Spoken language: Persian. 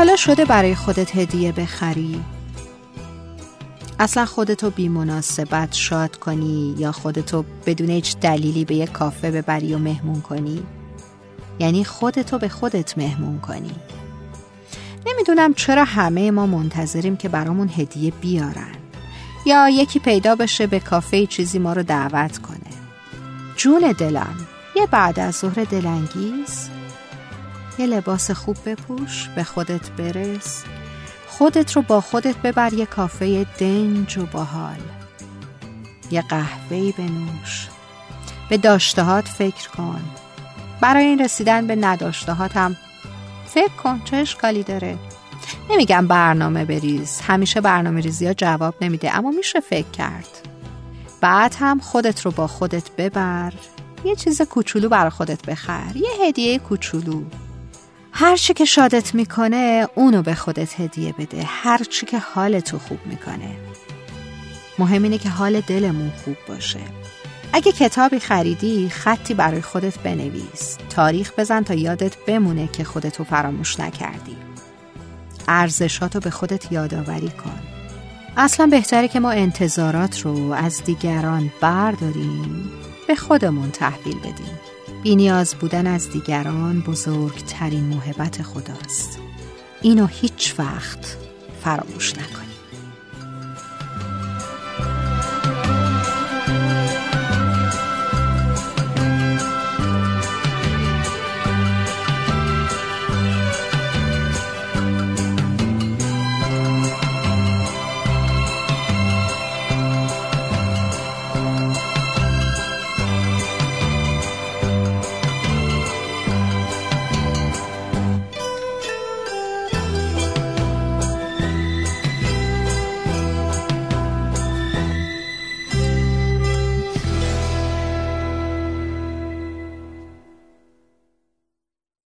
حالا شده برای خودت هدیه بخری؟ اصلا خودتو بی مناسبت شاد کنی یا خودتو بدون هیچ دلیلی به یک کافه ببری و مهمون کنی؟ یعنی خودتو به خودت مهمون کنی نمی‌دونم چرا همه ما منتظریم که برامون هدیه بیارن یا یکی پیدا بشه به کافه چیزی ما رو دعوت کنه جون دلم یه بعد از ظهر دلانگیز یه لباس خوب بپوش به خودت برس. خودت رو با خودت ببر یه کافه دنج و باحال. یه قهوه‌ای بنوش. به داشتهات فکر کن. برای این رسیدن به نداشتهات هم فکر کن چه اشکالی داره. نمیگم برنامه بریز. همیشه برنامه ریزی ها جواب نمیده اما میشه فکر کرد. بعد هم خودت رو با خودت ببر. یه چیز کوچولو برا خودت بخر. یه هدیه کوچولو. هر چی که شادت می‌کنه اونو به خودت هدیه بده. هر چی که حالتو خوب می‌کنه. مهم اینه که حال دلمون خوب باشه. اگه کتابی خریدی خطی برای خودت بنویس. تاریخ بزن تا یادت بمونه که خودتو فراموش نکردی. ارزشاتو به خودت یادآوری کن. اصلا بهتره که ما انتظارات رو از دیگران برداریم به خودمون تحویل بدیم. بینیاز بودن از دیگران بزرگترین محبت خداست. اینو هیچ وقت فراموش نکنید.